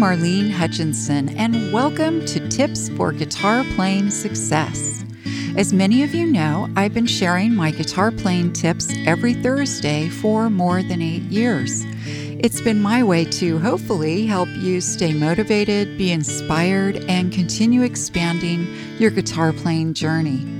Marlene Hutchinson, and welcome to Tips for Guitar Playing Success. As many of you know, I've been sharing my guitar playing tips every Thursday for more than eight years. It's been my way to hopefully help you stay motivated, be inspired, and continue expanding your guitar playing journey.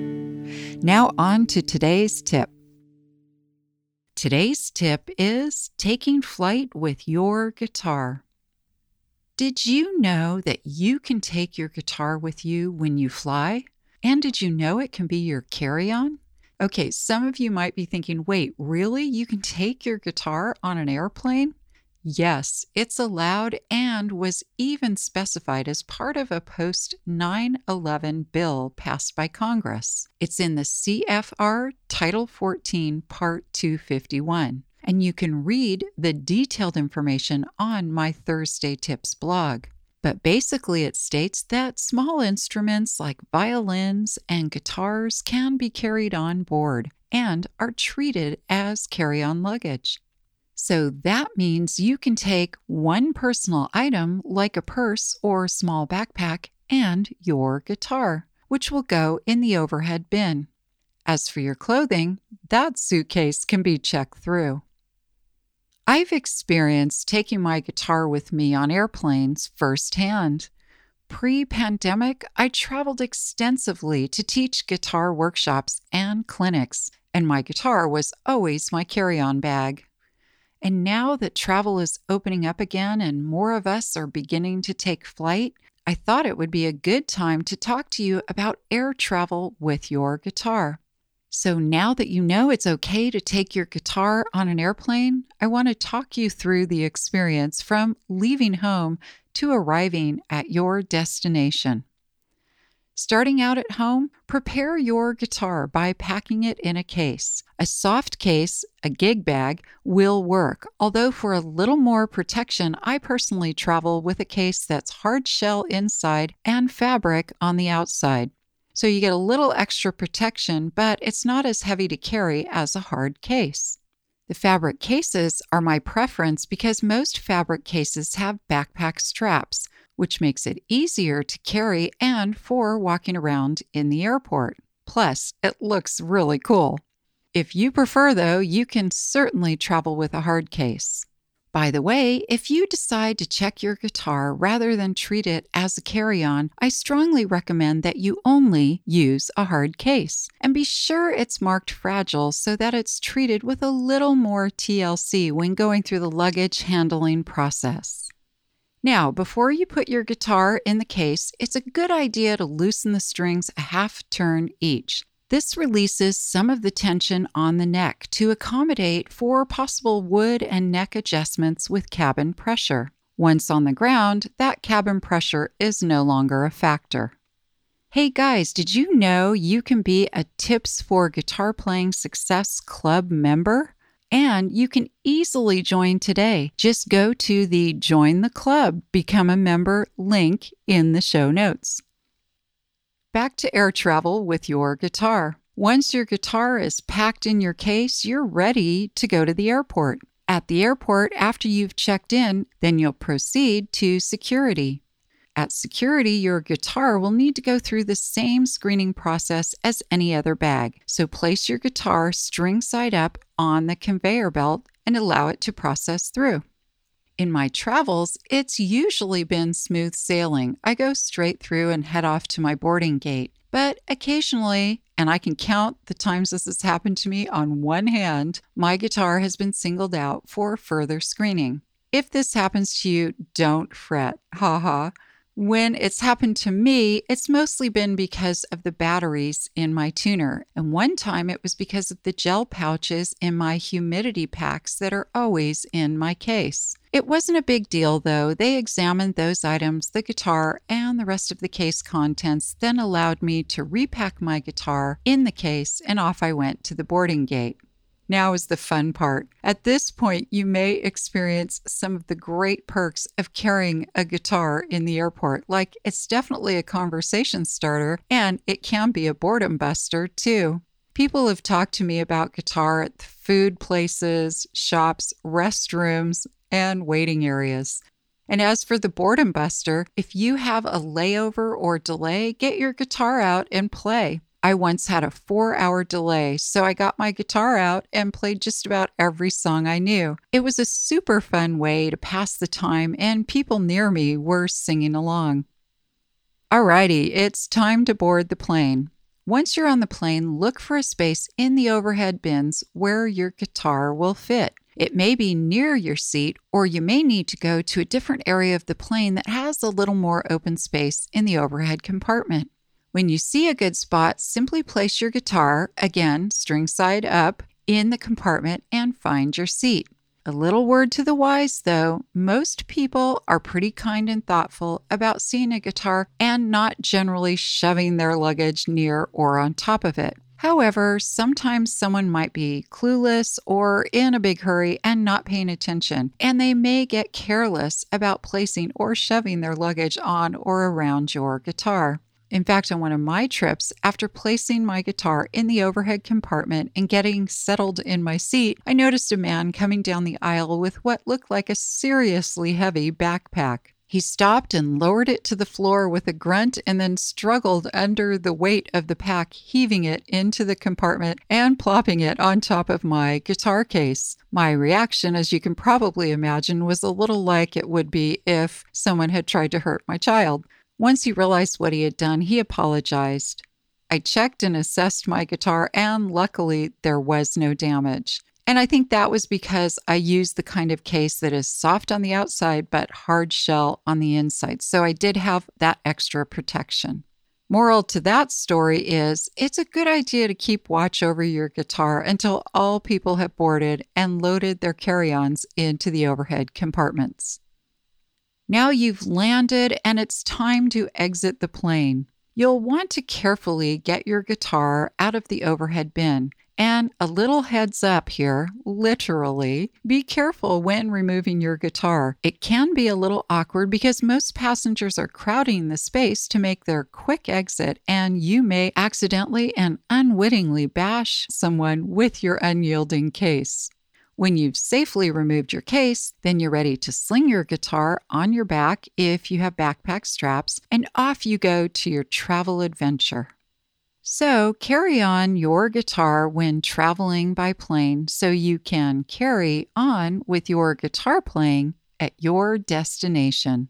Now, on to today's tip. Today's tip is taking flight with your guitar. Did you know that you can take your guitar with you when you fly? And did you know it can be your carry on? Okay, some of you might be thinking, wait, really? You can take your guitar on an airplane? Yes, it's allowed and was even specified as part of a post 9 11 bill passed by Congress. It's in the CFR Title 14, Part 251. And you can read the detailed information on my Thursday Tips blog. But basically, it states that small instruments like violins and guitars can be carried on board and are treated as carry on luggage. So that means you can take one personal item like a purse or small backpack and your guitar, which will go in the overhead bin. As for your clothing, that suitcase can be checked through. I've experienced taking my guitar with me on airplanes firsthand. Pre pandemic, I traveled extensively to teach guitar workshops and clinics, and my guitar was always my carry on bag. And now that travel is opening up again and more of us are beginning to take flight, I thought it would be a good time to talk to you about air travel with your guitar. So, now that you know it's okay to take your guitar on an airplane, I want to talk you through the experience from leaving home to arriving at your destination. Starting out at home, prepare your guitar by packing it in a case. A soft case, a gig bag, will work, although for a little more protection, I personally travel with a case that's hard shell inside and fabric on the outside. So you get a little extra protection, but it's not as heavy to carry as a hard case. The fabric cases are my preference because most fabric cases have backpack straps, which makes it easier to carry and for walking around in the airport. Plus, it looks really cool. If you prefer, though, you can certainly travel with a hard case. By the way, if you decide to check your guitar rather than treat it as a carry on, I strongly recommend that you only use a hard case. And be sure it's marked fragile so that it's treated with a little more TLC when going through the luggage handling process. Now, before you put your guitar in the case, it's a good idea to loosen the strings a half turn each. This releases some of the tension on the neck to accommodate for possible wood and neck adjustments with cabin pressure. Once on the ground, that cabin pressure is no longer a factor. Hey guys, did you know you can be a Tips for Guitar Playing Success Club member? And you can easily join today. Just go to the Join the Club, Become a Member link in the show notes. Back to air travel with your guitar. Once your guitar is packed in your case, you're ready to go to the airport. At the airport, after you've checked in, then you'll proceed to security. At security, your guitar will need to go through the same screening process as any other bag. So place your guitar string side up on the conveyor belt and allow it to process through. In my travels, it's usually been smooth sailing. I go straight through and head off to my boarding gate. But occasionally, and I can count the times this has happened to me on one hand, my guitar has been singled out for further screening. If this happens to you, don't fret. Ha ha. When it's happened to me, it's mostly been because of the batteries in my tuner. And one time it was because of the gel pouches in my humidity packs that are always in my case. It wasn't a big deal, though. They examined those items, the guitar, and the rest of the case contents, then allowed me to repack my guitar in the case, and off I went to the boarding gate. Now is the fun part. At this point, you may experience some of the great perks of carrying a guitar in the airport. Like, it's definitely a conversation starter, and it can be a boredom buster, too. People have talked to me about guitar at food places, shops, restrooms, and waiting areas. And as for the boredom buster, if you have a layover or delay, get your guitar out and play. I once had a four hour delay, so I got my guitar out and played just about every song I knew. It was a super fun way to pass the time, and people near me were singing along. Alrighty, it's time to board the plane. Once you're on the plane, look for a space in the overhead bins where your guitar will fit. It may be near your seat, or you may need to go to a different area of the plane that has a little more open space in the overhead compartment. When you see a good spot, simply place your guitar, again, string side up, in the compartment and find your seat. A little word to the wise though most people are pretty kind and thoughtful about seeing a guitar and not generally shoving their luggage near or on top of it. However, sometimes someone might be clueless or in a big hurry and not paying attention, and they may get careless about placing or shoving their luggage on or around your guitar. In fact, on one of my trips, after placing my guitar in the overhead compartment and getting settled in my seat, I noticed a man coming down the aisle with what looked like a seriously heavy backpack. He stopped and lowered it to the floor with a grunt and then struggled under the weight of the pack, heaving it into the compartment and plopping it on top of my guitar case. My reaction, as you can probably imagine, was a little like it would be if someone had tried to hurt my child. Once he realized what he had done, he apologized. I checked and assessed my guitar, and luckily, there was no damage. And I think that was because I used the kind of case that is soft on the outside but hard shell on the inside. So I did have that extra protection. Moral to that story is it's a good idea to keep watch over your guitar until all people have boarded and loaded their carry ons into the overhead compartments. Now you've landed and it's time to exit the plane. You'll want to carefully get your guitar out of the overhead bin. And a little heads up here, literally, be careful when removing your guitar. It can be a little awkward because most passengers are crowding the space to make their quick exit, and you may accidentally and unwittingly bash someone with your unyielding case. When you've safely removed your case, then you're ready to sling your guitar on your back if you have backpack straps, and off you go to your travel adventure. So, carry on your guitar when traveling by plane so you can carry on with your guitar playing at your destination.